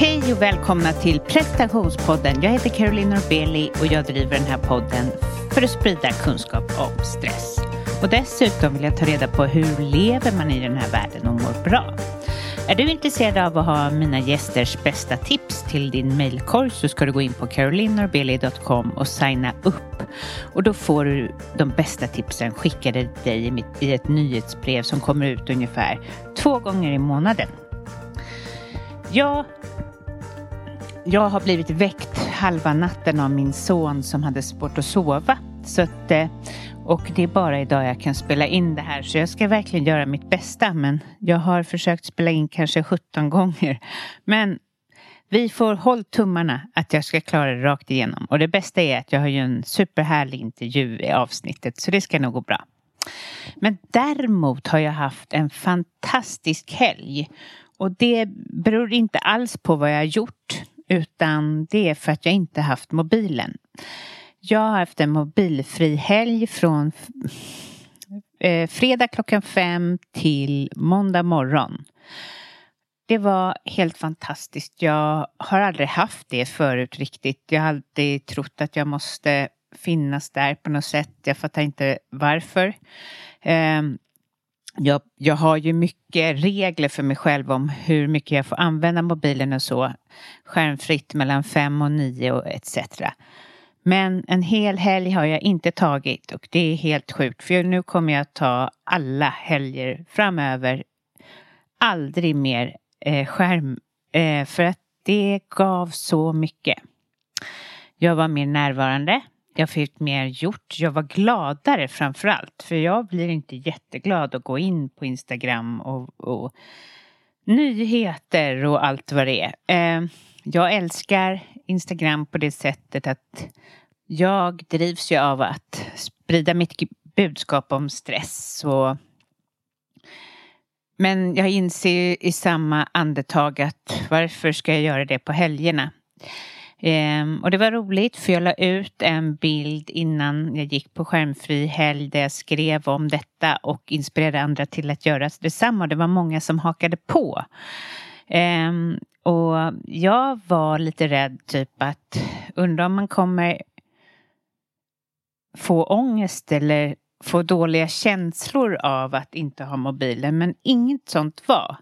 Hej och välkomna till prestationspodden. Jag heter Caroline Norbeli och jag driver den här podden för att sprida kunskap om stress. Och dessutom vill jag ta reda på hur lever man i den här världen och mår bra. Är du intresserad av att ha mina gästers bästa tips till din mailkorg så ska du gå in på carolinnorbeli.com och signa upp. Och då får du de bästa tipsen skickade till dig i, i ett nyhetsbrev som kommer ut ungefär två gånger i månaden. Jag, jag har blivit väckt halva natten av min son som hade svårt att sova. Så att, eh, och det är bara idag jag kan spela in det här så jag ska verkligen göra mitt bästa men jag har försökt spela in kanske 17 gånger. Men vi får håll tummarna att jag ska klara det rakt igenom och det bästa är att jag har ju en superhärlig intervju i avsnittet så det ska nog gå bra. Men däremot har jag haft en fantastisk helg och det beror inte alls på vad jag har gjort utan det är för att jag inte haft mobilen. Jag har haft en mobilfri helg från eh, fredag klockan fem till måndag morgon. Det var helt fantastiskt. Jag har aldrig haft det förut riktigt. Jag har alltid trott att jag måste finnas där på något sätt. Jag fattar inte varför. Ehm, jag, jag har ju mycket regler för mig själv om hur mycket jag får använda mobilen och så. Skärmfritt mellan fem och nio och etc. Men en hel helg har jag inte tagit och det är helt sjukt för nu kommer jag ta alla helger framöver. Aldrig mer eh, skärm eh, för att det gav så mycket. Jag var mer närvarande. Jag fick mer gjort. Jag var gladare framför allt. För jag blir inte jätteglad att gå in på Instagram och, och nyheter och allt vad det är. Eh, jag älskar Instagram på det sättet att jag drivs ju av att sprida mitt budskap om stress och men jag inser i samma andetag att varför ska jag göra det på helgerna? Ehm, och det var roligt för jag la ut en bild innan jag gick på skärmfri helg där jag skrev om detta och inspirerade andra till att göra detsamma. Det var många som hakade på. Ehm, och jag var lite rädd typ att undra om man kommer få ångest eller få dåliga känslor av att inte ha mobilen. Men inget sånt var.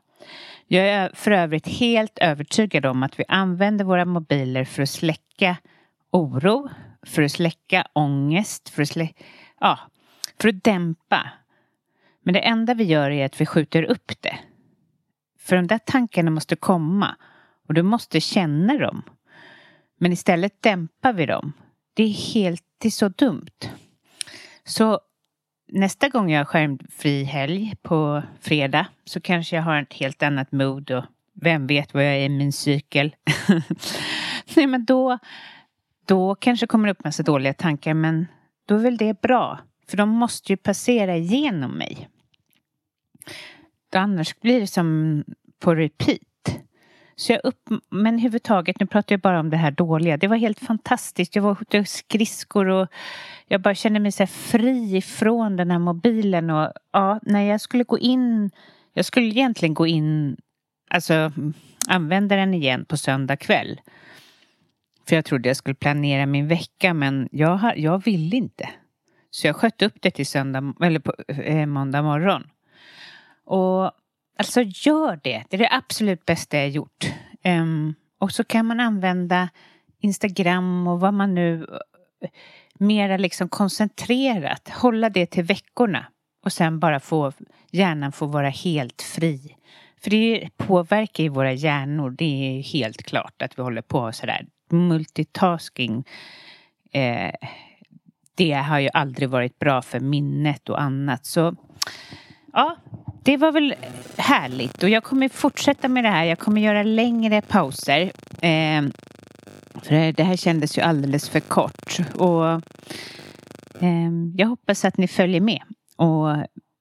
Jag är för övrigt helt övertygad om att vi använder våra mobiler för att släcka oro, för att släcka ångest, för att, slä ja, för att dämpa. Men det enda vi gör är att vi skjuter upp det. För de där tankarna måste komma och du måste känna dem. Men istället dämpar vi dem. Det är helt, det är så dumt. Så nästa gång jag har skärmfri helg på fredag så kanske jag har ett helt annat mood och vem vet vad jag är i min cykel. Nej men då, då kanske kommer det upp massa dåliga tankar men då är väl det bra. För de måste ju passera igenom mig. Annars blir det som på repeat. Så jag upp, men överhuvudtaget, nu pratar jag bara om det här dåliga. Det var helt fantastiskt. Jag var ute skridskor och jag bara kände mig så fri ifrån den här mobilen. Och ja, när jag skulle gå in, jag skulle egentligen gå in, alltså använda den igen på söndag kväll. För jag trodde jag skulle planera min vecka men jag, jag ville inte. Så jag sköt upp det till söndag, eller på, eh, måndag morgon. Och Alltså gör det. Det är det absolut bästa jag gjort. Um, och så kan man använda Instagram och vad man nu mera liksom koncentrerat. Hålla det till veckorna och sen bara få hjärnan få vara helt fri. För det påverkar ju våra hjärnor. Det är helt klart att vi håller på sådär. Multitasking. Eh, det har ju aldrig varit bra för minnet och annat. Så ja, det var väl härligt och jag kommer fortsätta med det här. Jag kommer göra längre pauser. Eh, för det här kändes ju alldeles för kort. Och eh, jag hoppas att ni följer med. Och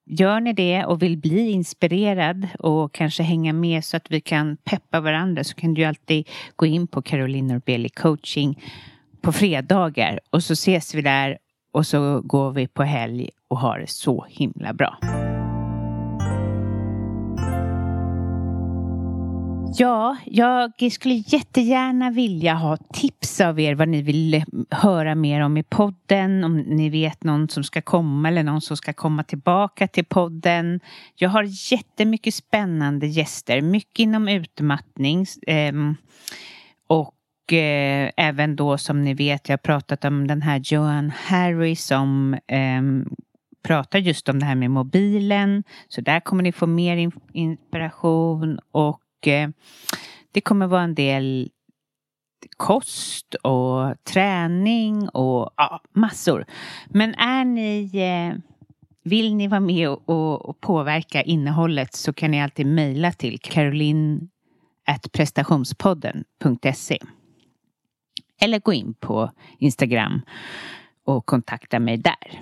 gör ni det och vill bli inspirerad och kanske hänga med så att vi kan peppa varandra så kan du alltid gå in på Caroline Norbeli coaching på fredagar och så ses vi där och så går vi på helg och har det så himla bra. Ja, jag skulle jättegärna vilja ha tips av er vad ni vill höra mer om i podden. Om ni vet någon som ska komma eller någon som ska komma tillbaka till podden. Jag har jättemycket spännande gäster, mycket inom utmattning. Ehm, och eh, även då som ni vet, jag har pratat om den här Joan Harry som ehm, pratar just om det här med mobilen. Så där kommer ni få mer inspiration och Eh, det kommer vara en del kost och träning och ja, massor. Men är ni eh, vill ni vara med och, och, påverka innehållet så kan ni alltid mejla till caroline.prestationspodden.se eller gå in på Instagram och kontakta mig där.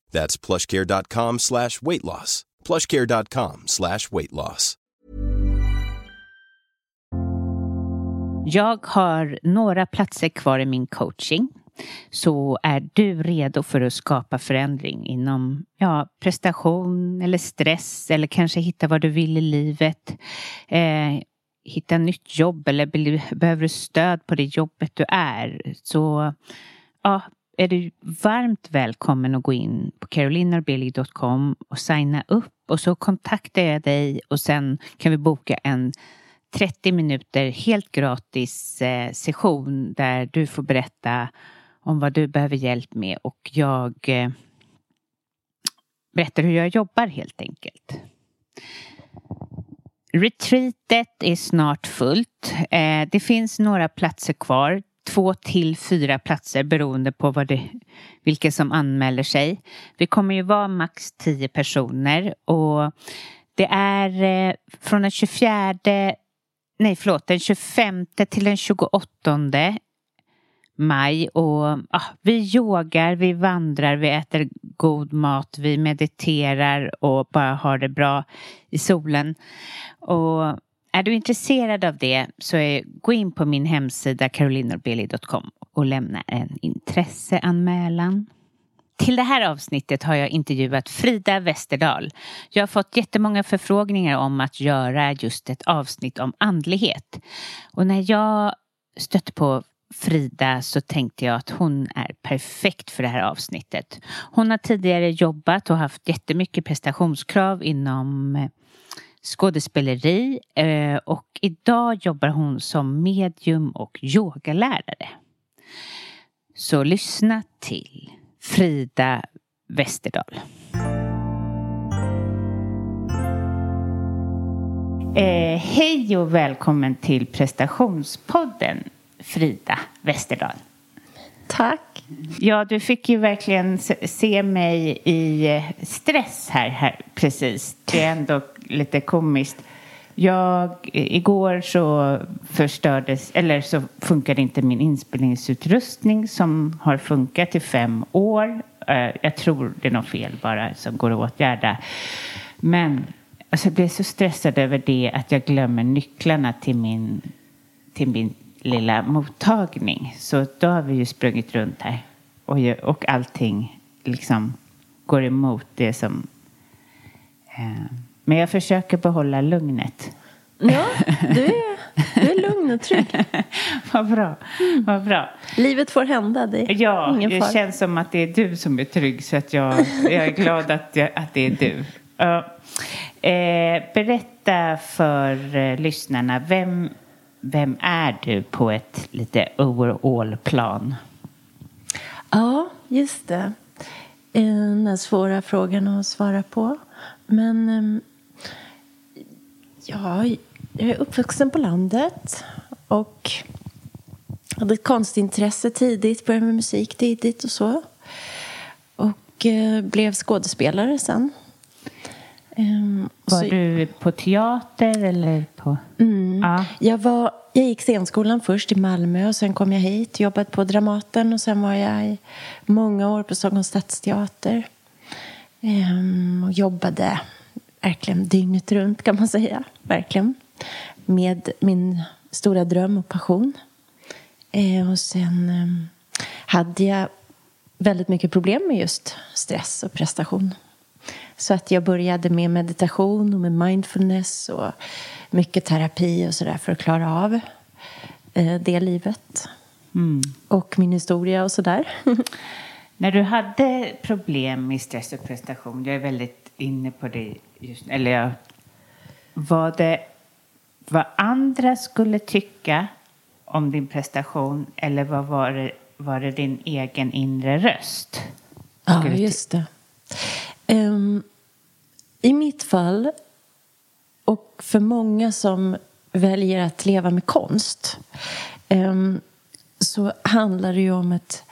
That's plushcare.com slash weight loss. Plushcare.com slash weight loss. Jag har några platser kvar i min coaching. Så är du redo för att skapa förändring inom ja, prestation eller stress eller kanske hitta vad du vill i livet. Eh, hitta nytt jobb eller behöver du stöd på det jobbet du är. Så ja, är du varmt välkommen att gå in på carolinarbeli.com och signa upp och så kontaktar jag dig och sen kan vi boka en 30 minuter helt gratis eh, session där du får berätta om vad du behöver hjälp med och jag eh, berättar hur jag jobbar helt enkelt. Retreatet är snart fullt. Eh, det finns några platser kvar två till fyra platser beroende på vad det, vilka som anmäler sig. Vi kommer ju vara max tio personer och det är eh, från den 24, nej förlåt, den 25 till den 28 maj och ah, vi yogar, vi vandrar, vi äter god mat, vi mediterar och bara har det bra i solen. Och är du intresserad av det så är, gå in på min hemsida carolinorbeli.com och lämna en intresseanmälan. Till det här avsnittet har jag intervjuat Frida Westerdahl. Jag har fått jättemånga förfrågningar om att göra just ett avsnitt om andlighet. Och när jag stötte på Frida så tänkte jag att hon är perfekt för det här avsnittet. Hon har tidigare jobbat och haft jättemycket prestationskrav inom skådespeleri eh, och idag jobbar hon som medium och yogalärare. Så lyssna till Frida Westerdahl. Eh, hej och välkommen till prestationspodden Frida Westerdahl. Tack. Ja, du fick ju verkligen se mig i eh, stress här, här precis. Det är ändå lite komiskt. Jag, igår så förstördes, eller så funkade inte min inspelningsutrustning som har funkat i fem år. Eh, jag tror det är något fel bara som går att åtgärda. Men alltså, jag blev så stressad över det att jag glömmer nycklarna till min, till min lilla mottagning. Så då har vi ju sprungit runt här. Och, och allting liksom går emot det som... Eh, men jag försöker behålla lugnet. Ja, du är, du är lugn och trygg. Vad bra. Mm. Vad bra. Livet får hända. Det ja, ingen det känns som att det är du som är trygg. Så att jag, jag är glad att, jag, att det är du. Uh, eh, berätta för uh, lyssnarna. Vem, vem är du på ett lite overall-plan? Ja, just det. Eh, den här svåra frågan att svara på. Men ehm, ja, jag är uppvuxen på landet och hade ett konstintresse tidigt, började med musik tidigt och så. Och eh, blev skådespelare sen. Um, var så, du på teater eller på... Mm, ja. jag, var, jag gick scenskolan först i Malmö och sen kom jag hit, jobbade på Dramaten och sen var jag i många år på Stockholms stadsteater. Um, och jobbade verkligen dygnet runt kan man säga. Verkligen. Med min stora dröm och passion. Uh, och sen um, hade jag väldigt mycket problem med just stress och prestation. Så att jag började med meditation och med mindfulness och mycket terapi och sådär för att klara av eh, det livet. Mm. Och min historia och sådär. När du hade problem med stress och prestation, jag är väldigt inne på det just eller jag, var det vad andra skulle tycka om din prestation eller vad var det, var det din egen inre röst? Ja, just det. Um, i mitt fall, och för många som väljer att leva med konst ehm, så handlar det ju om ett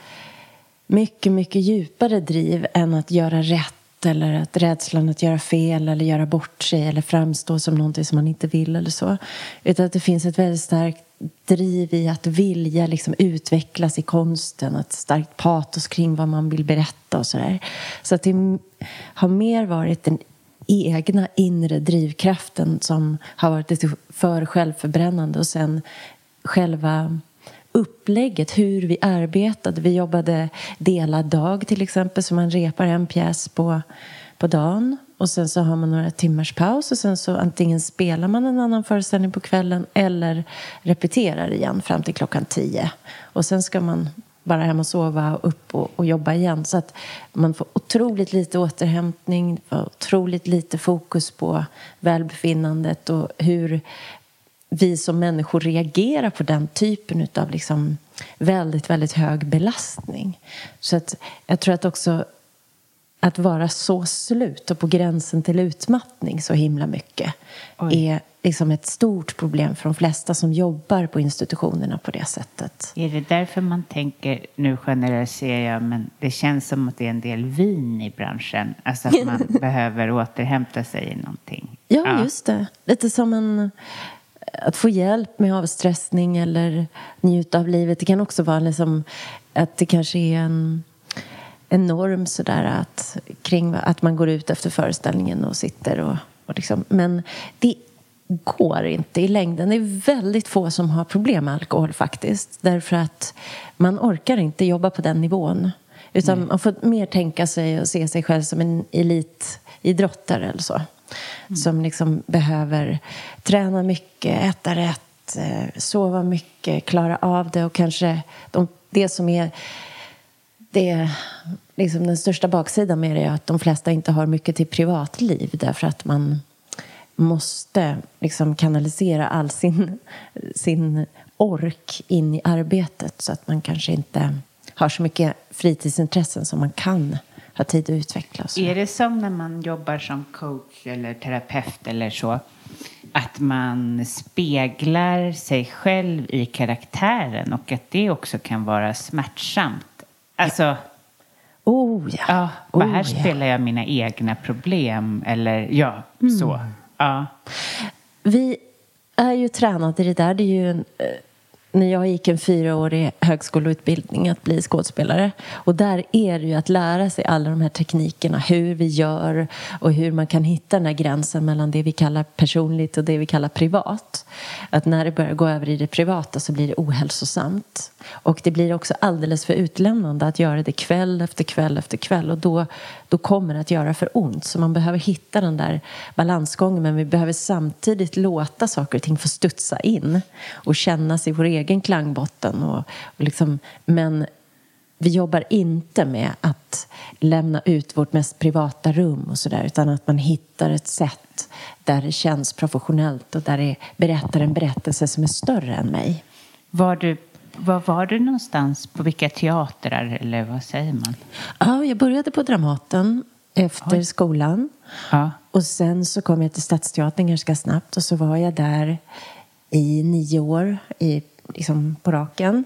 mycket, mycket djupare driv än att göra rätt eller att rädslan att göra fel eller göra bort sig eller framstå som någonting som man inte vill eller så. Utan att det finns ett väldigt starkt driv i att vilja liksom utvecklas i konsten. Ett starkt patos kring vad man vill berätta och sådär. Så att det har mer varit en egna inre drivkraften som har varit lite för självförbrännande och sen själva upplägget, hur vi arbetade. Vi jobbade delad dag till exempel, så man repar en pjäs på, på dagen och sen så har man några timmars paus och sen så antingen spelar man en annan föreställning på kvällen eller repeterar igen fram till klockan tio. Och sen ska man bara hem och sova och upp och, och jobba igen. Så att man får otroligt lite återhämtning, otroligt lite fokus på välbefinnandet och hur vi som människor reagerar på den typen av liksom väldigt, väldigt hög belastning. Så att jag tror att också att vara så slut och på gränsen till utmattning så himla mycket Oj. är liksom ett stort problem för de flesta som jobbar på institutionerna på det sättet. Är det därför man tänker, nu generaliserar jag, men det känns som att det är en del vin i branschen, alltså att man behöver återhämta sig i någonting? Ja, ja, just det. Lite som en att få hjälp med avstressning eller njuta av livet. Det kan också vara liksom att det kanske är en, en norm sådär att, kring att man går ut efter föreställningen och sitter och, och liksom. Men det går inte i längden. Det är väldigt få som har problem med alkohol faktiskt. Därför att man orkar inte jobba på den nivån. Utan mm. man får mer tänka sig och se sig själv som en elitidrottare eller så. Mm. Som liksom behöver träna mycket, äta rätt, eh, sova mycket, klara av det och kanske de, det som är det, liksom den största baksidan med det är att de flesta inte har mycket till privatliv därför att man måste liksom kanalisera all sin, sin ork in i arbetet så att man kanske inte har så mycket fritidsintressen som man kan ha tid att utveckla. Är det som när man jobbar som coach eller terapeut eller så? att man speglar sig själv i karaktären och att det också kan vara smärtsamt. Alltså, Oh ja. ja, oh, här ja. spelar jag mina egna problem eller ja, så. Ja. Vi är ju tränade i det där. Det är ju en, eh, när jag gick en fyraårig högskoleutbildning att bli skådespelare. Och där är det ju att lära sig alla de här teknikerna, hur vi gör och hur man kan hitta den här gränsen mellan det vi kallar personligt och det vi kallar privat. Att när det börjar gå över i det privata så blir det ohälsosamt. Och det blir också alldeles för utlämnande att göra det kväll efter kväll efter kväll och då, då kommer det att göra för ont. Så man behöver hitta den där balansgången men vi behöver samtidigt låta saker och ting få studsa in och kännas i vår egen klangbotten. Och, och liksom, men vi jobbar inte med att lämna ut vårt mest privata rum och sådär utan att man hittar ett sätt där det känns professionellt och där det berättar en berättelse som är större än mig. Var du, var var du någonstans? På vilka teatrar eller vad säger man? Ja, jag började på Dramaten efter Oj. skolan. Ja. Och sen så kom jag till Stadsteatern ganska snabbt och så var jag där i nio år i, liksom på raken.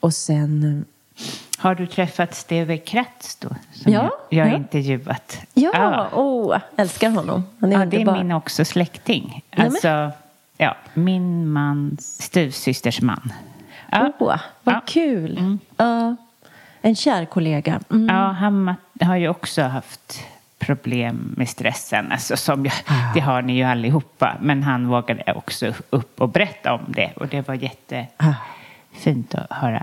Och sen... Har du träffat Steve Kratz då? Som Ja, jag, har ja. intervjuat. Ja, åh, älskar honom. Han är ja, det är underbar. min också släkting. Alltså, ja, min mans styvsysters man. Ja. Åh, vad Ja. kul. Ja, en kär kollega. Mm. Ja, han har ju också haft problem med stressen. Alltså, som jag, Ah. Det har ni ju allihopa. Men han vågade också upp och berätta om det. Och det var jättefint Ah. att höra.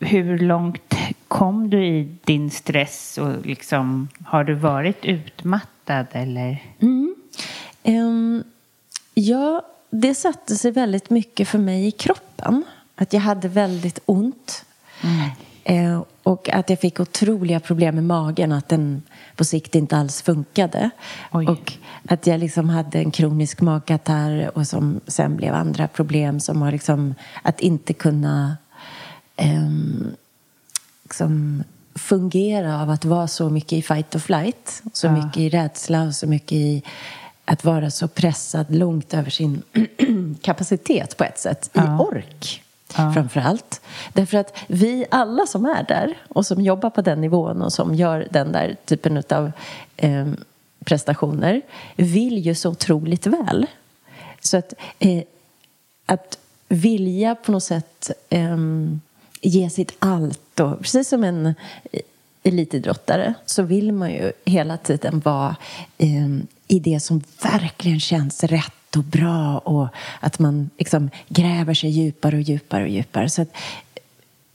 Hur långt kom du i din stress och liksom, har du varit utmattad eller? Ehm, ja, det satte sig väldigt mycket för mig i kroppen. Att jag hade väldigt ont. Eh, och att jag fick otroliga problem med magen. Att den på sikt inte alls funkade. Oj. Och att jag liksom hade en kronisk magkatarr och som sen blev andra problem som har liksom att inte kunna ehm, liksom fungera av att vara så mycket i fight or flight. Så Ja. mycket i rädsla och så mycket i att vara så pressad långt över sin kapacitet på ett sätt. I Ja. ork Ja. framför allt. Därför att vi alla som är där och som jobbar på den nivån och som gör den där typen av eh, prestationer vill ju så otroligt väl. Så att, eh, att vilja på något sätt eh, ge sitt allt och precis som en eh, elitidrottare så vill man ju hela tiden vara eh, i det som verkligen känns rätt och bra och att man liksom gräver sig djupare och djupare och djupare. Så att, eh,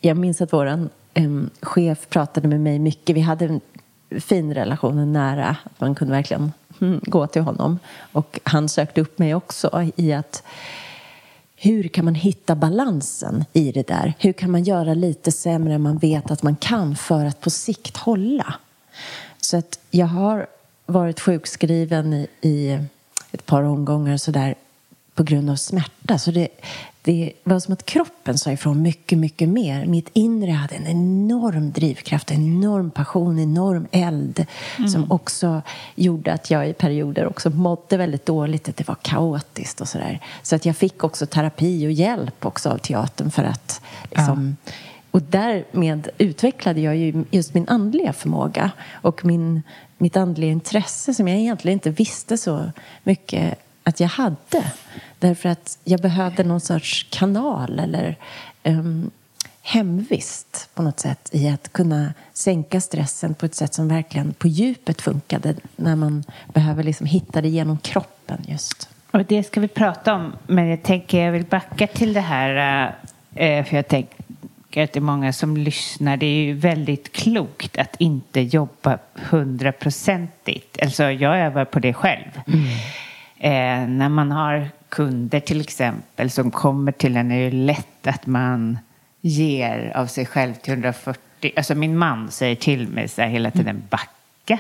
jag minns att vår eh, chef pratade med mig mycket. Vi hade en fin relation, en nära. Man kunde verkligen mm, gå till honom. Och han sökte upp mig också i att hur kan man hitta balansen i det där? Hur kan man göra lite sämre än man vet att man kan för att på sikt hålla? Så att jag har varit sjukskriven i, i ett par omgångar sådär på grund av smärta. Så det, det var som att kroppen sa ifrån mycket, mycket mer. Mitt inre hade en enorm drivkraft, en enorm passion, en enorm eld mm. som också gjorde att jag i perioder också mådde väldigt dåligt, att det var kaotiskt och sådär. Så att jag fick också terapi och hjälp också av teatern för att liksom, ja. Och därmed utvecklade jag ju just min andliga förmåga och min, mitt andliga intresse som jag egentligen inte visste så mycket att jag hade. Därför att jag behövde någon sorts kanal eller um, hemvist på något sätt i att kunna sänka stressen på ett sätt som verkligen på djupet funkade när man behöver liksom hitta det genom kroppen just. Och det ska vi prata om, men jag tänker jag vill backa till det här äh, för jag tänker att det är många som lyssnar. Det är ju väldigt klokt att inte jobba hundraprocentigt. Alltså jag övar på det själv. Mm. Eh, när man har kunder till exempel som kommer till en är det lätt att man ger av sig själv till 140. Alltså min man säger till mig så här hela tiden mm. backa,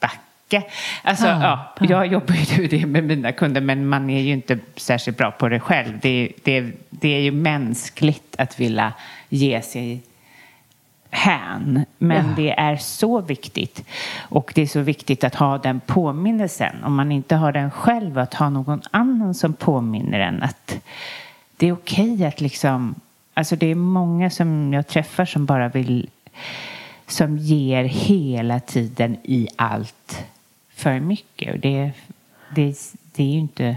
backa. Alltså, ah, ja, ah. jag jobbar ju det med mina kunder men man är ju inte särskilt bra på det själv. Det, det, det är ju mänskligt att vilja ge sig hän. Men ja. det är så viktigt. Och det är så viktigt att ha den påminnelsen. Om man inte har den själv, att ha någon annan som påminner en att det är okej okay att liksom... Alltså det är många som jag träffar som bara vill... Som ger hela tiden i allt för mycket. Och det, det, det är ju inte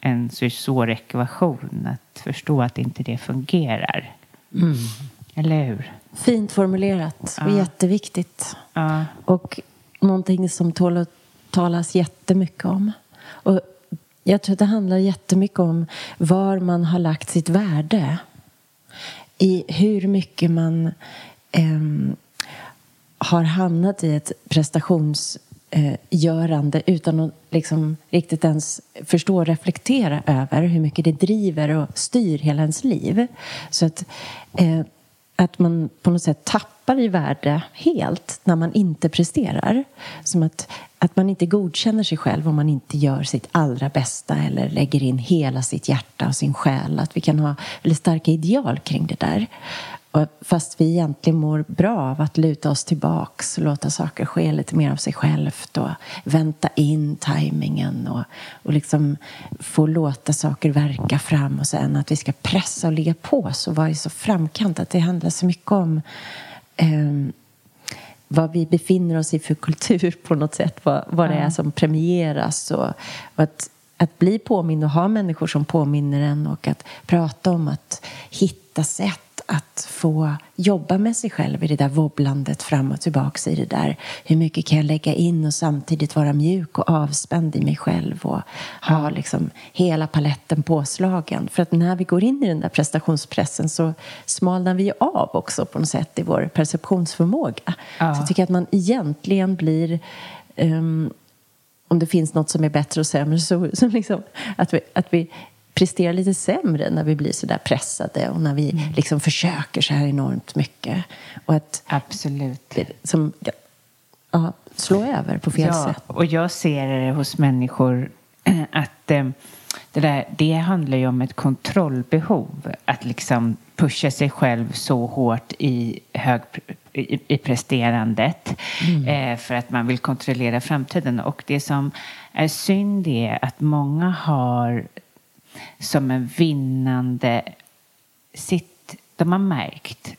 en så svår ekvation att förstå att inte det fungerar. Mm. Eller hur? Fint formulerat och ja. jätteviktigt. Ja. Och någonting som tål att talas jättemycket om. Och jag tror att det handlar jättemycket om var man har lagt sitt värde. I hur mycket man eh, har hamnat i ett prestationsgörande eh, utan att liksom riktigt ens förstå och reflektera över hur mycket det driver och styr hela ens liv. Så att eh, att man på något sätt tappar i värde helt när man inte presterar. Som att, att man inte godkänner sig själv om man inte gör sitt allra bästa eller lägger in hela sitt hjärta och sin själ. Att vi kan ha väldigt starka ideal kring det där. Fast vi egentligen mår bra av att luta oss tillbaks och låta saker ske lite mer av sig självt och vänta in tajmingen och, och liksom få låta saker verka fram och sen att vi ska pressa och ligga på oss och vara så framkant att det handlar så mycket om eh, vad vi befinner oss i för kultur på något sätt, vad, vad det är som premieras och, och att, att bli påmind och ha människor som påminner en och att prata om att hitta sätt att få jobba med sig själv i det där wobblandet fram och tillbaks i det där. Hur mycket kan jag lägga in och samtidigt vara mjuk och avspänd i mig själv och ha liksom hela paletten påslagen. För att när vi går in i den där prestationspressen så smalnar vi ju av också på något sätt i vår perceptionsförmåga. Ja. Så jag tycker att man egentligen blir um, om det finns något som är bättre och sämre så, så liksom, att, vi, att vi presterar lite sämre när vi blir så där pressade och när vi mm. liksom försöker så här enormt mycket. Och att, Absolut. Som, ja, slå över på fel ja, sätt. Och jag ser det hos människor att eh, det, där, det handlar ju om ett kontrollbehov. Att liksom pusha sig själv så hårt i, hög, i, i presterandet mm. eh, för att man vill kontrollera framtiden. Och det som är synd är att många har som en vinnande sitt de har märkt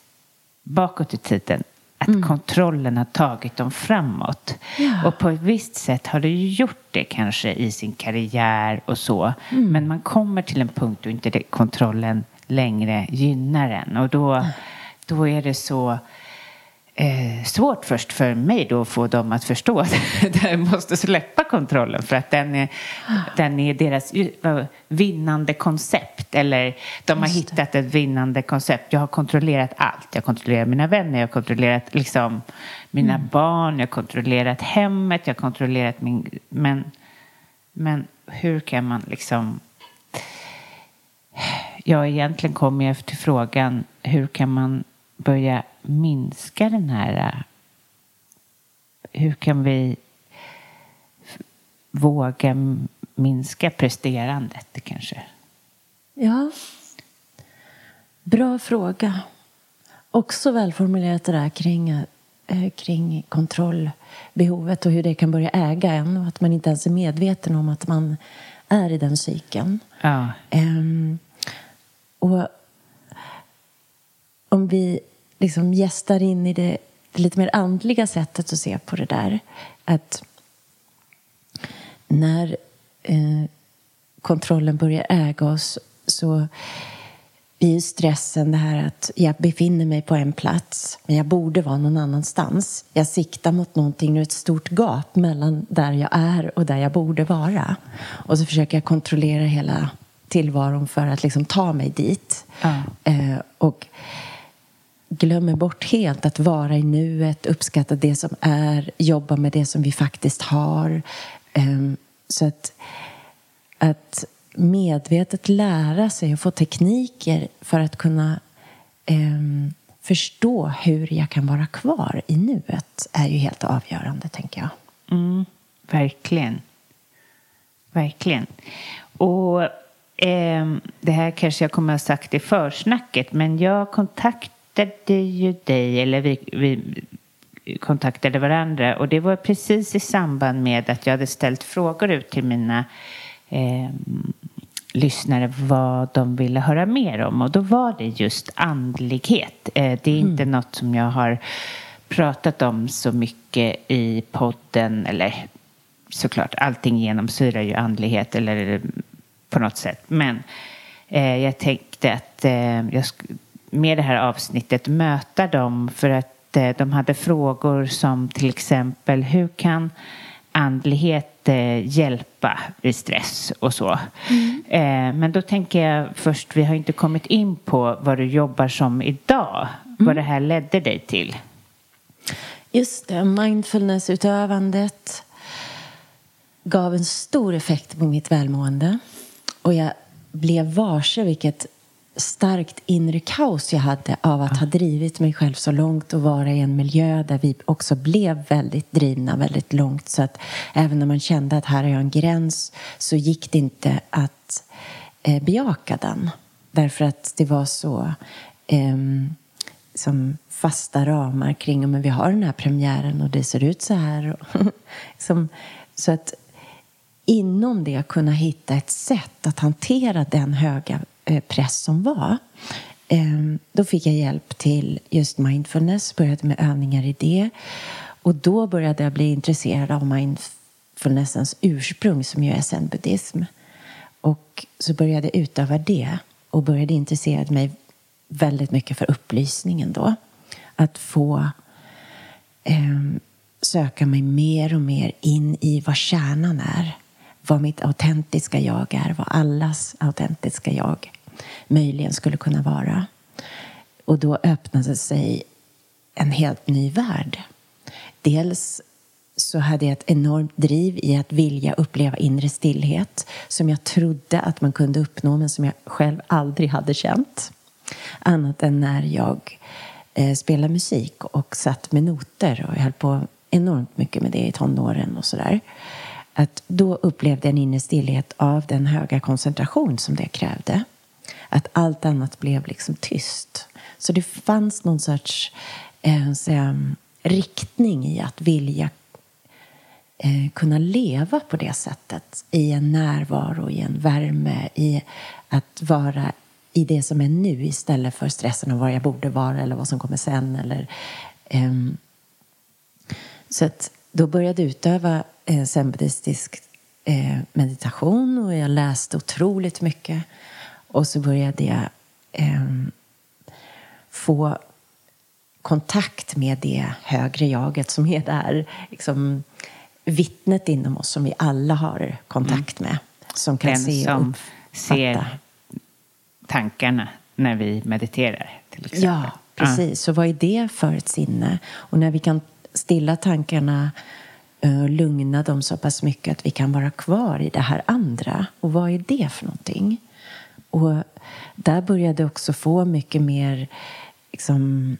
bakåt i tiden att mm. kontrollen har tagit dem framåt. Ja. Och på ett visst sätt har det gjort det kanske i sin karriär och så. Mm. Men man kommer till en punkt då inte det, kontrollen längre gynnar en. Och då, då är det så eh, svårt först för mig då att få dem att förstå att de måste släppa kontrollen för att den är, den är deras vinnande koncept. Eller de har hittat ett vinnande koncept. Jag har kontrollerat allt. Jag har kontrollerat mina vänner, jag har kontrollerat liksom, mina mm. barn, jag har kontrollerat hemmet, jag har kontrollerat min... Men, men hur kan man liksom... Ja, egentligen kommer jag till frågan hur kan man börja minska den här... Hur kan vi våga minska presterandet kanske? Ja. Bra fråga. Också välformulerat det där kring, eh, kring kontrollbehovet och hur det kan börja äga en och att man inte ens är medveten om att man är i den cykeln. Ja. Um, och om vi liksom gästar in i det, det lite mer andliga sättet att se på det där. Att när eh, kontrollen börjar äga oss så blir stressen det här att jag befinner mig på en plats men jag borde vara någon annanstans. Jag siktar mot någonting och ett stort gap mellan där jag är och där jag borde vara. Och så försöker jag kontrollera hela tillvaron för att liksom ta mig dit. Mm. Eh, och glömmer bort helt att vara i nuet, uppskatta det som är, jobba med det som vi faktiskt har. Ehm, så att, att medvetet lära sig och få tekniker för att kunna ehm, förstå hur jag kan vara kvar i nuet är ju helt avgörande, tänker jag. Mm, verkligen. Verkligen. Och eh, det här kanske jag kommer att ha sagt i försnacket, men jag kontaktade kontaktade ju dig, eller vi, vi kontaktade varandra och det var precis i samband med att jag hade ställt frågor ut till mina eh, lyssnare vad de ville höra mer om och då var det just andlighet. Eh, det är inte mm. något som jag har pratat om så mycket i podden eller såklart allting genomsyrar ju andlighet eller på något sätt men eh, jag tänkte att eh, jag med det här avsnittet möta dem för att eh, de hade frågor som till exempel hur kan andlighet eh, hjälpa vid stress och så. Mm. Eh, men då tänker jag först, vi har inte kommit in på vad du jobbar som idag. Mm. Vad det här ledde dig till. Just det, mindfulnessutövandet gav en stor effekt på mitt välmående. Och jag blev varse vilket starkt inre kaos jag hade av att ha drivit mig själv så långt och vara i en miljö där vi också blev väldigt drivna väldigt långt. Så att även när man kände att här har jag en gräns så gick det inte att eh, bejaka den. Därför att det var så eh, som fasta ramar kring men vi har den här premiären och det ser ut så här. som, så att inom det kunna hitta ett sätt att hantera den höga Eh, press som var. Ehm, då fick jag hjälp till just mindfulness, började med övningar i det. Och då började jag bli intresserad av mindfulnessens ursprung som ju är zen-buddhism. Och så började jag utöva det och började intressera mig väldigt mycket för upplysningen då. Att få eh, söka mig mer och mer in i vad kärnan är. Vad mitt autentiska jag är, vad allas autentiska jag möjligen skulle kunna vara. Och då öppnade sig en helt ny värld. Dels så hade jag ett enormt driv i att vilja uppleva inre stillhet som jag trodde att man kunde uppnå men som jag själv aldrig hade känt. Annat än när jag eh, spelade musik och satt med noter och jag höll på enormt mycket med det i tonåren och sådär. Att då upplevde jag en inre stillhet av den höga koncentration som det krävde att allt annat blev liksom tyst. Så det fanns någon sorts eh, säga, riktning i att vilja eh, kunna leva på det sättet i en närvaro, i en värme, i att vara i det som är nu istället för stressen av var jag borde vara eller vad som kommer sen. Eller, eh, så att då började jag utöva eh, zen-buddhistisk eh, meditation och jag läste otroligt mycket. Och så började jag eh, få kontakt med det högre jaget som är där. Liksom, vittnet inom oss som vi alla har kontakt med. Som kan Den se som och ser tankarna när vi mediterar. Till exempel. Ja, precis. Så vad är det för ett sinne? Och när vi kan stilla tankarna lugna dem så pass mycket att vi kan vara kvar i det här andra. Och vad är det för någonting? Och där började jag också få mycket mer liksom,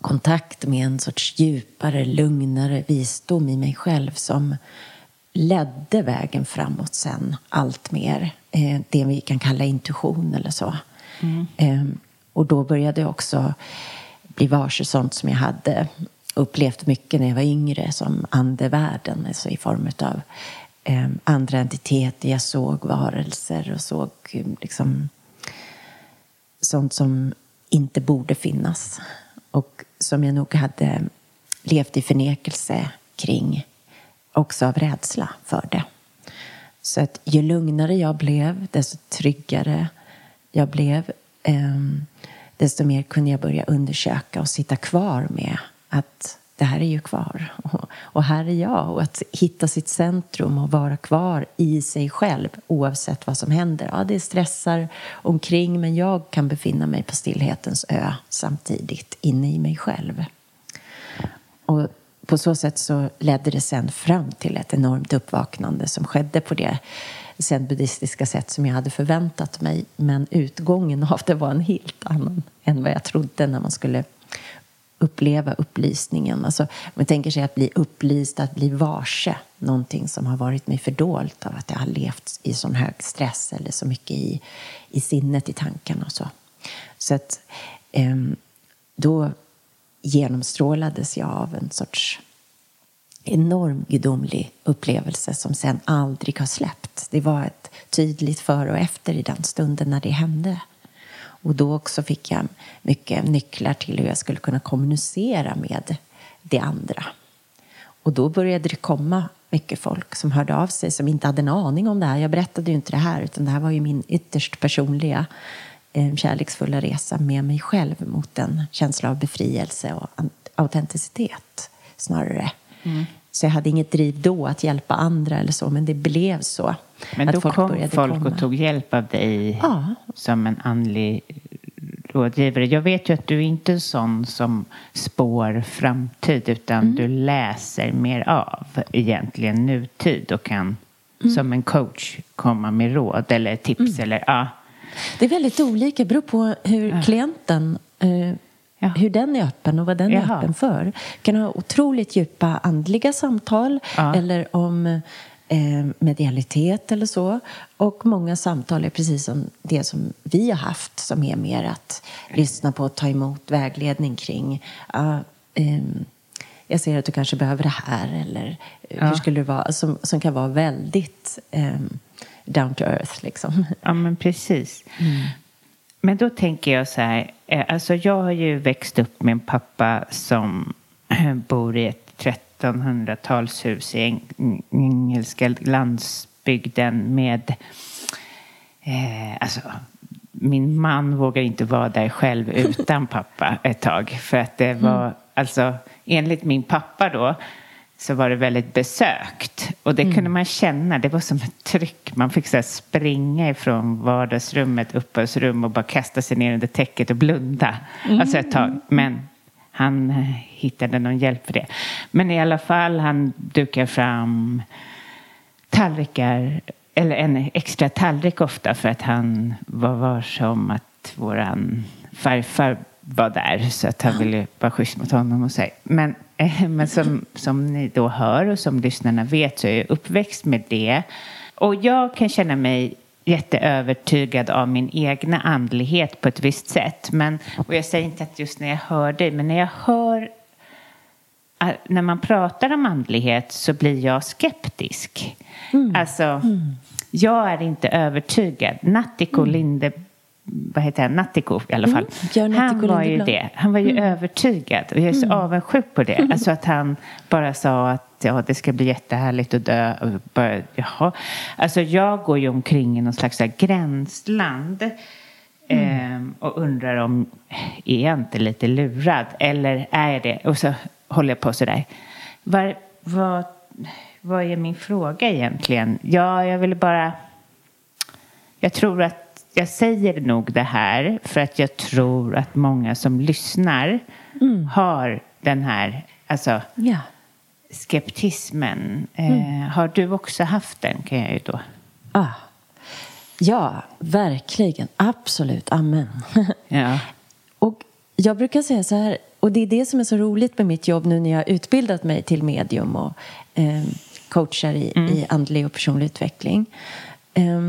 kontakt med en sorts djupare, lugnare visdom i mig själv som ledde vägen framåt sen allt mer. Eh, det vi kan kalla intuition eller så. Mm. Eh, och då började jag också bli varse sånt som jag hade upplevt mycket när jag var yngre som andevärlden, alltså i form av eh, andra entiteter. Jag såg varelser och såg eh, liksom sånt som inte borde finnas och som jag nog hade levt i förnekelse kring också av rädsla för det. Så att ju lugnare jag blev, desto tryggare jag blev eh, desto mer kunde jag börja undersöka och sitta kvar med att det här är ju kvar och, här är jag. Och att hitta sitt centrum och vara kvar i sig själv oavsett vad som händer. Ja, det stressar omkring men jag kan befinna mig på stillhetens ö samtidigt inne i mig själv. Och på så sätt så ledde det sen fram till ett enormt uppvaknande som skedde på det sen buddhistiska sätt som jag hade förväntat mig. Men utgången av det var en helt annan än vad jag trodde när man skulle uppleva upplysningen. Alltså, man tänker sig att bli upplyst, att bli varse någonting som har varit mig fördolt av att jag har levt i sån hög stress eller så mycket i, i sinnet, i tankarna och så. Så att eh, då genomstrålades jag av en sorts enorm gudomlig upplevelse som sen aldrig har släppt. Det var ett tydligt före och efter i den stunden när det hände. Och då också fick jag mycket nycklar till hur jag skulle kunna kommunicera med det andra. Och då började det komma mycket folk som hörde av sig som inte hade en aning om det här. Jag berättade ju inte det här utan det här var ju min ytterst personliga eh, kärleksfulla resa med mig själv mot en känsla av befrielse och autenticitet snarare. Mm. Så jag hade inget driv då att hjälpa andra eller så, men det blev så. Men då folk kom folk komma. och tog hjälp av dig ja. som en andlig rådgivare. Jag vet ju att du är inte är sån som spår framtid utan mm. du läser mer av egentligen nutid och kan mm. som en coach komma med råd eller tips mm. eller ja. Det är väldigt olika, det beror på hur ja. klienten eh, Ja. Hur den är öppen och vad den Jaha. är öppen för. Du kan ha otroligt djupa andliga samtal ja. eller om eh, medialitet eller så. Och många samtal är precis som det som vi har haft som är mer att lyssna på och ta emot vägledning kring. Uh, um, jag ser att du kanske behöver det här eller ja. hur skulle det vara? Som, som kan vara väldigt um, down to earth liksom. Ja men precis. Mm. Men då tänker jag så här, eh, alltså jag har ju växt upp med en pappa som bor i ett 1300-talshus i engelska landsbygden med eh, alltså, min man vågar inte vara där själv utan pappa ett tag. För att det var, mm. alltså enligt min pappa då, så var det väldigt besökt. Och det mm. kunde man känna, det var som ett tryck. Man fick så springa ifrån vardagsrummet, uppehållsrum och bara kasta sig ner under täcket och blunda. Mm. Alltså ett tag. Men han eh, hittade någon hjälp för det. Men i alla fall, han dukar fram tallrikar, eller en extra tallrik ofta för att han var varse om att våran farfar var där så att han ville vara schysst mot honom och så. Men, men som, som ni då hör och som lyssnarna vet så är jag uppväxt med det. Och jag kan känna mig jätteövertygad av min egna andlighet på ett visst sätt. Men, och jag säger inte att just när jag hör dig, men när jag hör äh, när man pratar om andlighet så blir jag skeptisk. Mm. Alltså, mm. jag är inte övertygad. Nattiko mm. Linde vad heter han, Nattiko i alla fall. Mm, han var ju det. Han var ju Mm. övertygad och jag är så avundsjuk på det. Alltså att han bara sa att ja, det ska bli jättehärligt att dö. Och bara, jaha. Alltså jag går ju omkring i någon slags gränsland. ehm, och undrar om, är jag inte lite lurad? Eller är jag det? Och så håller jag på sådär. Var, vad, vad är min fråga egentligen? Ja, jag ville bara... Jag tror att jag säger nog det här för att jag tror att många som lyssnar har den här alltså, Ja. skeptismen. Eh, har du också haft den kan jag ju då. Ah. Ja, verkligen. Absolut. Amen. Ja. Och jag brukar säga så här, och det är det som är så roligt med mitt jobb nu när jag har utbildat mig till medium och eh, coachar i, i andlig och personlig utveckling. Eh,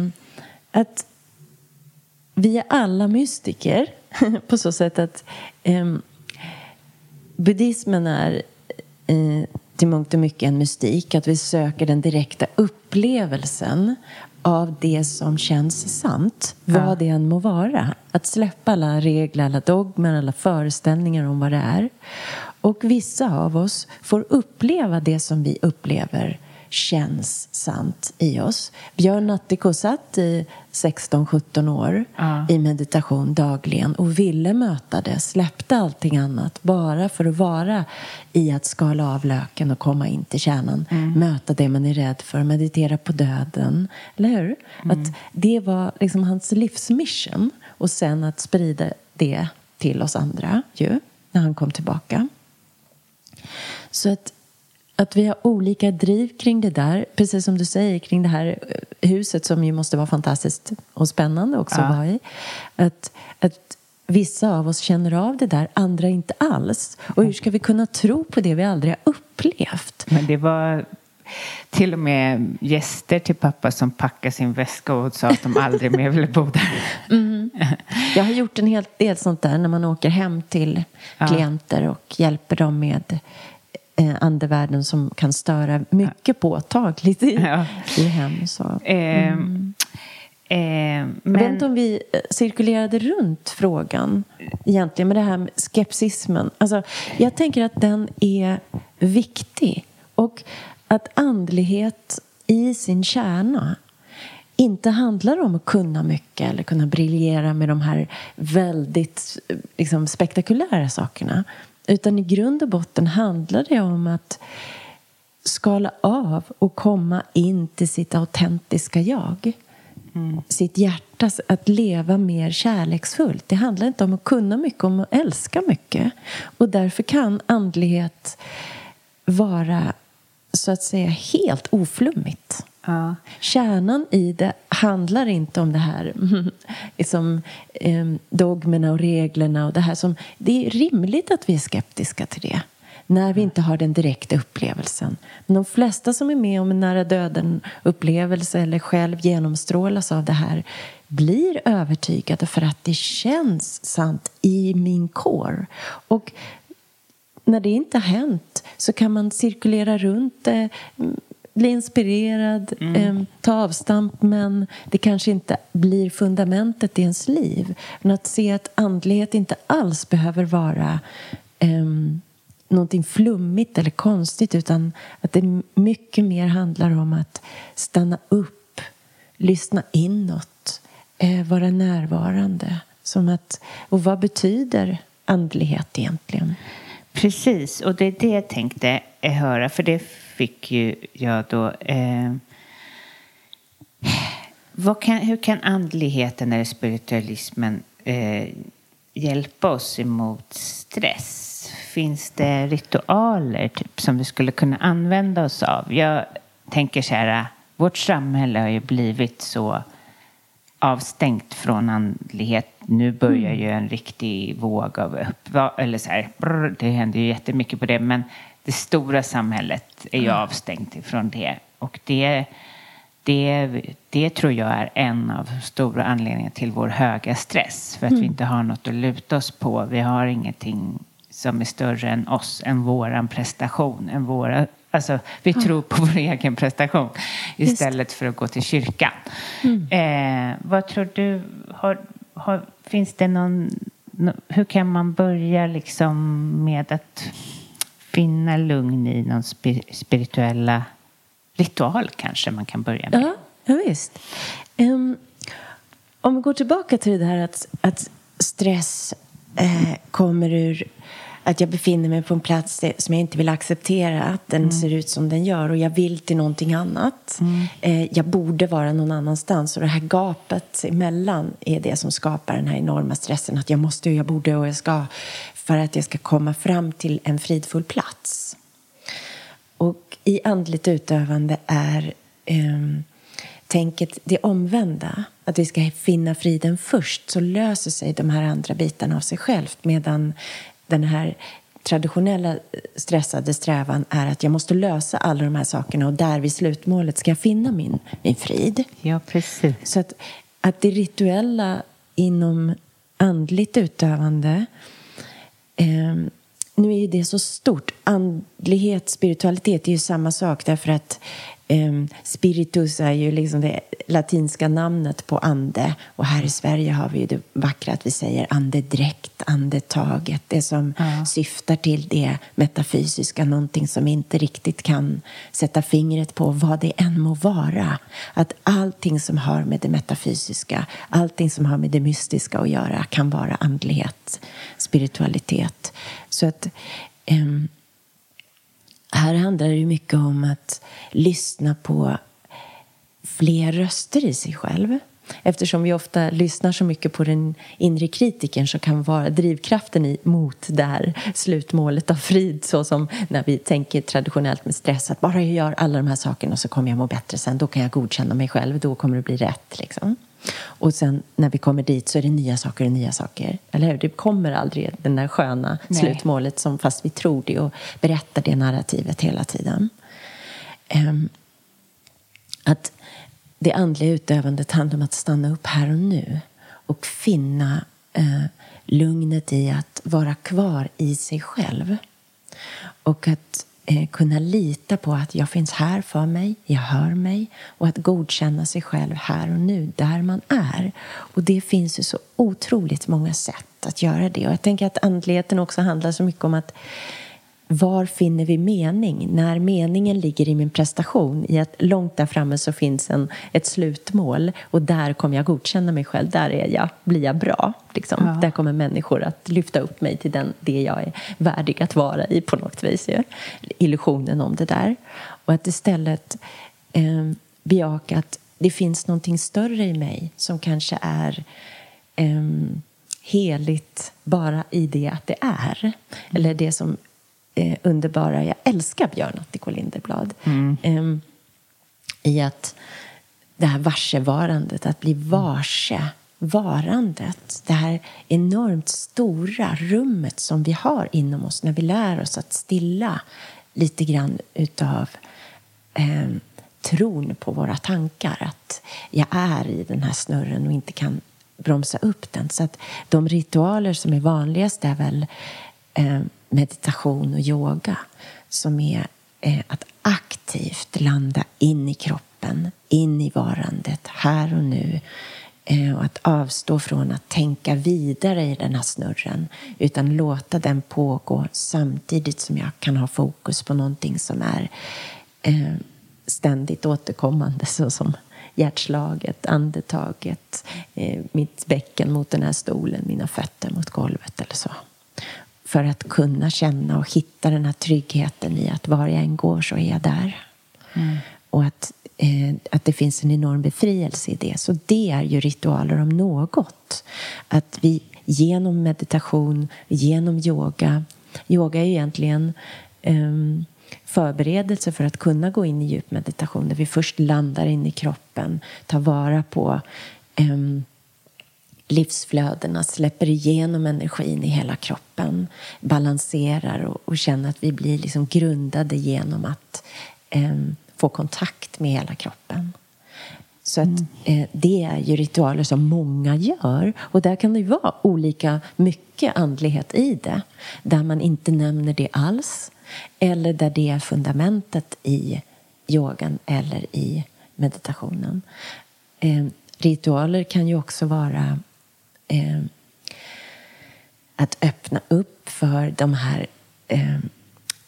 att vi är alla mystiker på så sätt att eh, buddhismen är eh, till mångt och mycket en mystik. Att vi söker den direkta upplevelsen av det som känns sant. Vad det än må vara. Att släppa alla regler, alla dogmer, alla föreställningar om vad det är. Och vissa av oss får uppleva det som vi upplever känns sant i oss. Björn Nattiko satt i 16-17 år Ja. i meditation dagligen och ville möta det, släppte allting annat bara för att vara i att skala av löken och komma in till kärnan. Möta det man är rädd för, meditera på döden. Eller hur? Att det var liksom hans livsmission och sen att sprida det till oss andra ju, när han kom tillbaka. Så att, att vi har olika driv kring det där. Precis som du säger kring det här eh, huset som ju måste vara fantastiskt och spännande också att Ja. vara i. Att, att vissa av oss känner av det där, andra inte alls. Och hur ska vi kunna tro på det vi aldrig har upplevt? Men det var till och med gäster till pappa som packade sin väska och sa att de aldrig mer ville bo där. Jag har gjort en hel del sånt där när man åker hem till klienter och hjälper dem med eh, andevärlden som kan störa mycket påtagligt i, Ja. i hem. Så. Eh, eh, Jag vet men, inte om vi eh, cirkulerade runt frågan egentligen med det här med skepsismen. Alltså, jag tänker att den är viktig och att andlighet i sin kärna inte handlar om att kunna mycket eller kunna briljera med de här väldigt eh, liksom, spektakulära sakerna. Utan i grund och botten handlar det om att skala av och komma in till sitt autentiska jag. Sitt hjärta, att leva mer kärleksfullt. Det handlar inte om att kunna mycket, om att älska mycket. Och därför kan andlighet vara så att säga helt oflummigt ja. Kärnan i det handlar inte om det här liksom, eh, dogmerna och reglerna och det här som... Det är rimligt att vi är skeptiska till det när vi inte har den direkta upplevelsen. Men de flesta som är med om en nära döden-upplevelse eller själv genomstrålas av det här blir övertygade för att det känns sant i min core. Och när det inte har hänt så kan man cirkulera runt det, bli inspirerad, eh, ta avstamp men det kanske inte blir fundamentet i ens liv. Men att se att andlighet inte alls behöver vara eh, någonting flummigt eller konstigt utan att det mycket mer handlar om att stanna upp, lyssna inåt, eh, vara närvarande. Som att, och vad betyder andlighet egentligen? Precis, och det är det jag tänkte höra, för det fick ju jag då. Eh, kan, hur kan andligheten eller spiritualismen eh, hjälpa oss emot stress? Finns det ritualer typ, som vi skulle kunna använda oss av? Jag tänker så här, vårt samhälle har ju blivit så avstängt från andlighet. Nu börjar ju en riktig våg av upp... Eller så här, brr, det händer ju jättemycket på det. Men det stora samhället är ju avstängt ifrån det. Och det, det, det tror jag är en av stora anledningarna till vår höga stress. För att vi inte har något att luta oss på. Vi har ingenting som är större än oss, än våran prestation, än våra Alltså, vi tror på vår egen prestation istället för att gå till kyrkan. Eh, vad tror du? Har, har, finns det någon... Hur kan man börja liksom med att finna lugn i någon spirituella ritual kanske man kan börja med? Ja, ja visst. Um, om vi går tillbaka till det här att, att stress eh, kommer ur att jag befinner mig på en plats som jag inte vill acceptera att den mm. ser ut som den gör och jag vill till någonting annat. Mm. Eh, jag borde vara någon annanstans och det här gapet emellan är det som skapar den här enorma stressen att jag måste och jag borde och jag ska för att jag ska komma fram till en fridfull plats. Och i andligt utövande är eh, tänket det omvända. Att vi ska finna friden först, så löser sig de här andra bitarna av sig självt. Medan den här traditionella stressade strävan är att jag måste lösa alla de här sakerna och där vid slutmålet ska jag finna min, min frid. Ja, precis. Så att, att det rituella inom andligt utövande eh, nu är ju det så stort. Andlighet, spiritualitet är ju samma sak därför att eh, spiritus är ju liksom det latinska namnet på ande. Och här i Sverige har vi ju det vackra att vi säger andedräkt, andetaget. Det som ja. syftar till det metafysiska, någonting som inte riktigt kan sätta fingret på vad det än må vara. Att allting som har med det metafysiska, allting som har med det mystiska att göra kan vara andlighet, spiritualitet. Så att um, här handlar det mycket om att lyssna på fler röster i sig själv. Eftersom vi ofta lyssnar så mycket på den inre kritiken så kan vara drivkraften i, mot det här slutmålet av frid så som när vi tänker traditionellt med stress att bara jag gör alla de här sakerna så kommer jag må bättre sen. Då kan jag godkänna mig själv, då kommer det bli rätt. Liksom. Och sen när vi kommer dit så är det nya saker och nya saker. Eller hur? Det kommer aldrig det där sköna Nej. slutmålet som fast vi tror det och berättar det narrativet hela tiden. Um, att det andliga utövandet handlar om att stanna upp här och nu och finna eh, lugnet i att vara kvar i sig själv. Och att eh, kunna lita på att jag finns här för mig, jag hör mig och att godkänna sig själv här och nu, där man är. Och det finns ju så otroligt många sätt att göra det. Och jag tänker att andligheten också handlar så mycket om att var finner vi mening? När meningen ligger i min prestation, i att långt där framme så finns en, ett slutmål och där kommer jag godkänna mig själv, där är jag, blir jag bra. Liksom. Ja. Där kommer människor att lyfta upp mig till den, det jag är värdig att vara i på något vis. Ja. Illusionen om det där. Och att istället eh, bejaka att det finns någonting större i mig som kanske är eh, heligt bara i det att det är. Eller det som eh, underbara, jag älskar Björn Attiko Linderblad. Mm. Eh, I att det här varsevarandet, att bli varse varandet. Det här enormt stora rummet som vi har inom oss när vi lär oss att stilla lite grann utav eh, tron på våra tankar. Att jag är i den här snurren och inte kan bromsa upp den. Så att de ritualer som är vanligast är väl eh, meditation och yoga som är eh, att aktivt landa in i kroppen, in i varandet, här och nu. Eh, och att avstå från att tänka vidare i den här snurren utan låta den pågå samtidigt som jag kan ha fokus på någonting som är eh, ständigt återkommande såsom hjärtslaget, andetaget, mitt bäcken mot den här stolen, mina fötter mot golvet eller så för att kunna känna och hitta den här tryggheten i att var jag än går så är jag där. Mm. Och att, eh, att det finns en enorm befrielse i det. Så det är ju ritualer om något. Att vi genom meditation, genom yoga. Yoga är egentligen eh, förberedelse för att kunna gå in i djup meditation där vi först landar in i kroppen, tar vara på eh, livsflödena, släpper igenom energin i hela kroppen, balanserar och, och känner att vi blir liksom grundade genom att eh, få kontakt med hela kroppen. Så att, eh, det är ju ritualer som många gör. Och där kan det ju vara olika mycket andlighet i det. Där man inte nämner det alls. Eller där det är fundamentet i yogan eller i meditationen. Eh, ritualer kan ju också vara eh, att öppna upp för de här eh,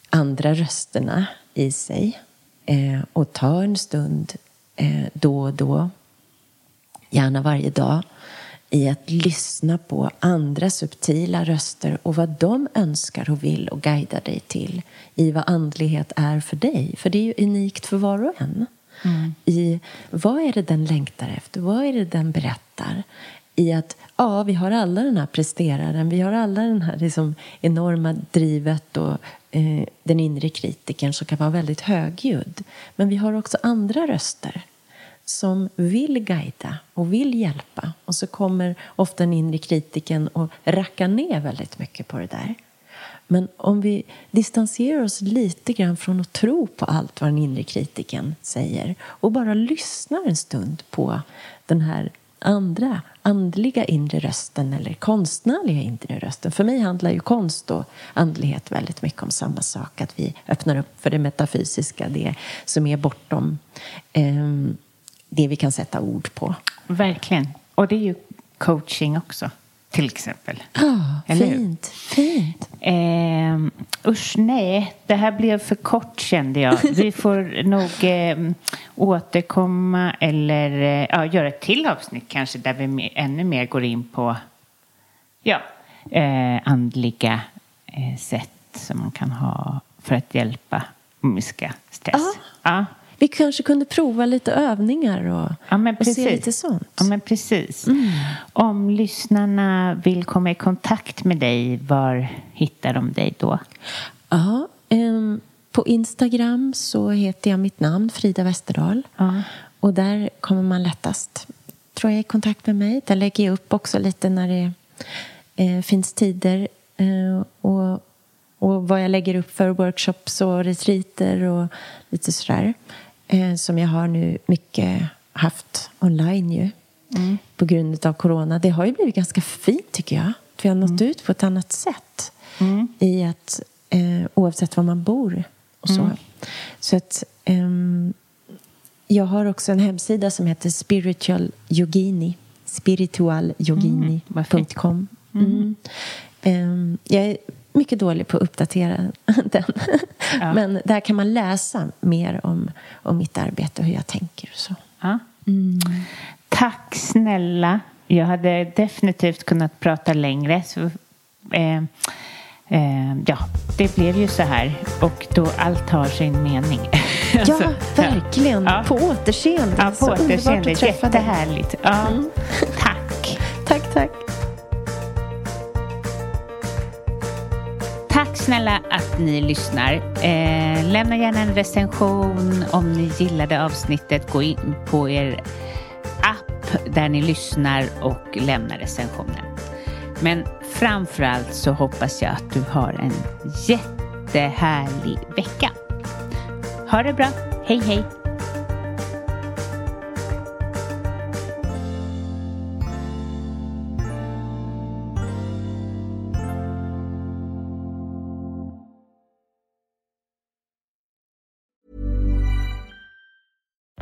andra rösterna i sig eh, och ta en stund eh, då och då, gärna varje dag, i att lyssna på andra subtila röster och vad de önskar och vill och guida dig till i vad andlighet är för dig. För det är ju unikt för var och en. Mm. I vad är det den längtar efter? Vad är det den berättar? I att ja, vi har alla den här presteraren, vi har alla den här liksom, enorma drivet och eh, den inre kritiken som kan vara väldigt högljudd. Men vi har också andra röster som vill guida och vill hjälpa. Och så kommer ofta den inre kritiken och rackar ner väldigt mycket på det där. Men om vi distanserar oss lite grann från att tro på allt vad den inre kritiken säger och bara lyssnar en stund på den här andra andliga inre rösten eller konstnärliga inre rösten. För mig handlar ju konst och andlighet väldigt mycket om samma sak. Att vi öppnar upp för det metafysiska, det som är bortom eh, det vi kan sätta ord på. Verkligen. Och det är ju coaching också, till exempel. Oh, fint. fint. Eh, usch, nej. Det här blev för kort kände jag. Vi får nog eh, återkomma eller eh, ja, göra ett till avsnitt kanske där vi ännu mer går in på ja, eh, andliga eh, sätt som man kan ha för att hjälpa omiska stress. Ah. Ja. Vi kanske kunde prova lite övningar och, ja, och se lite sånt. Ja, men precis. Mm. Om lyssnarna vill komma i kontakt med dig, var hittar de dig då? Ja, um, på Instagram så heter jag mitt namn, Frida Westerdahl. Ja. Och där kommer man lättast, tror jag, i kontakt med mig. Där lägger jag upp också lite när det eh, finns tider eh, och, och vad jag lägger upp för workshops och retreater och lite sådär eh, som jag har nu mycket haft online ju. Mm. På grund av corona. Det har ju blivit ganska fint tycker jag. Att vi har nått mm. ut på ett annat sätt. Mm. I att eh, oavsett var man bor och så. Mm. Så att eh, jag har också en hemsida som heter Spiritual Yogini. Spiritualyogini.com. Mm. Um, jag är mycket dålig på att uppdatera den. Ja. Men där kan man läsa mer om, om mitt arbete och hur jag tänker. Så. Ja. Mm. Tack snälla. Jag hade definitivt kunnat prata längre. Så, eh, eh, ja, det blev ju så här. Och då allt har sin mening. Ja, alltså, verkligen. Ja. På återseende. Ja, på återseende. Jättehärligt. Ja. Mm. Tack. tack, tack. Tack snälla att ni lyssnar. Eh, lämna gärna en recension om ni gillade avsnittet. Gå in på er app där ni lyssnar och lämna recensionen. Men framför allt så hoppas jag att du har en jättehärlig vecka. Ha det bra. Hej hej!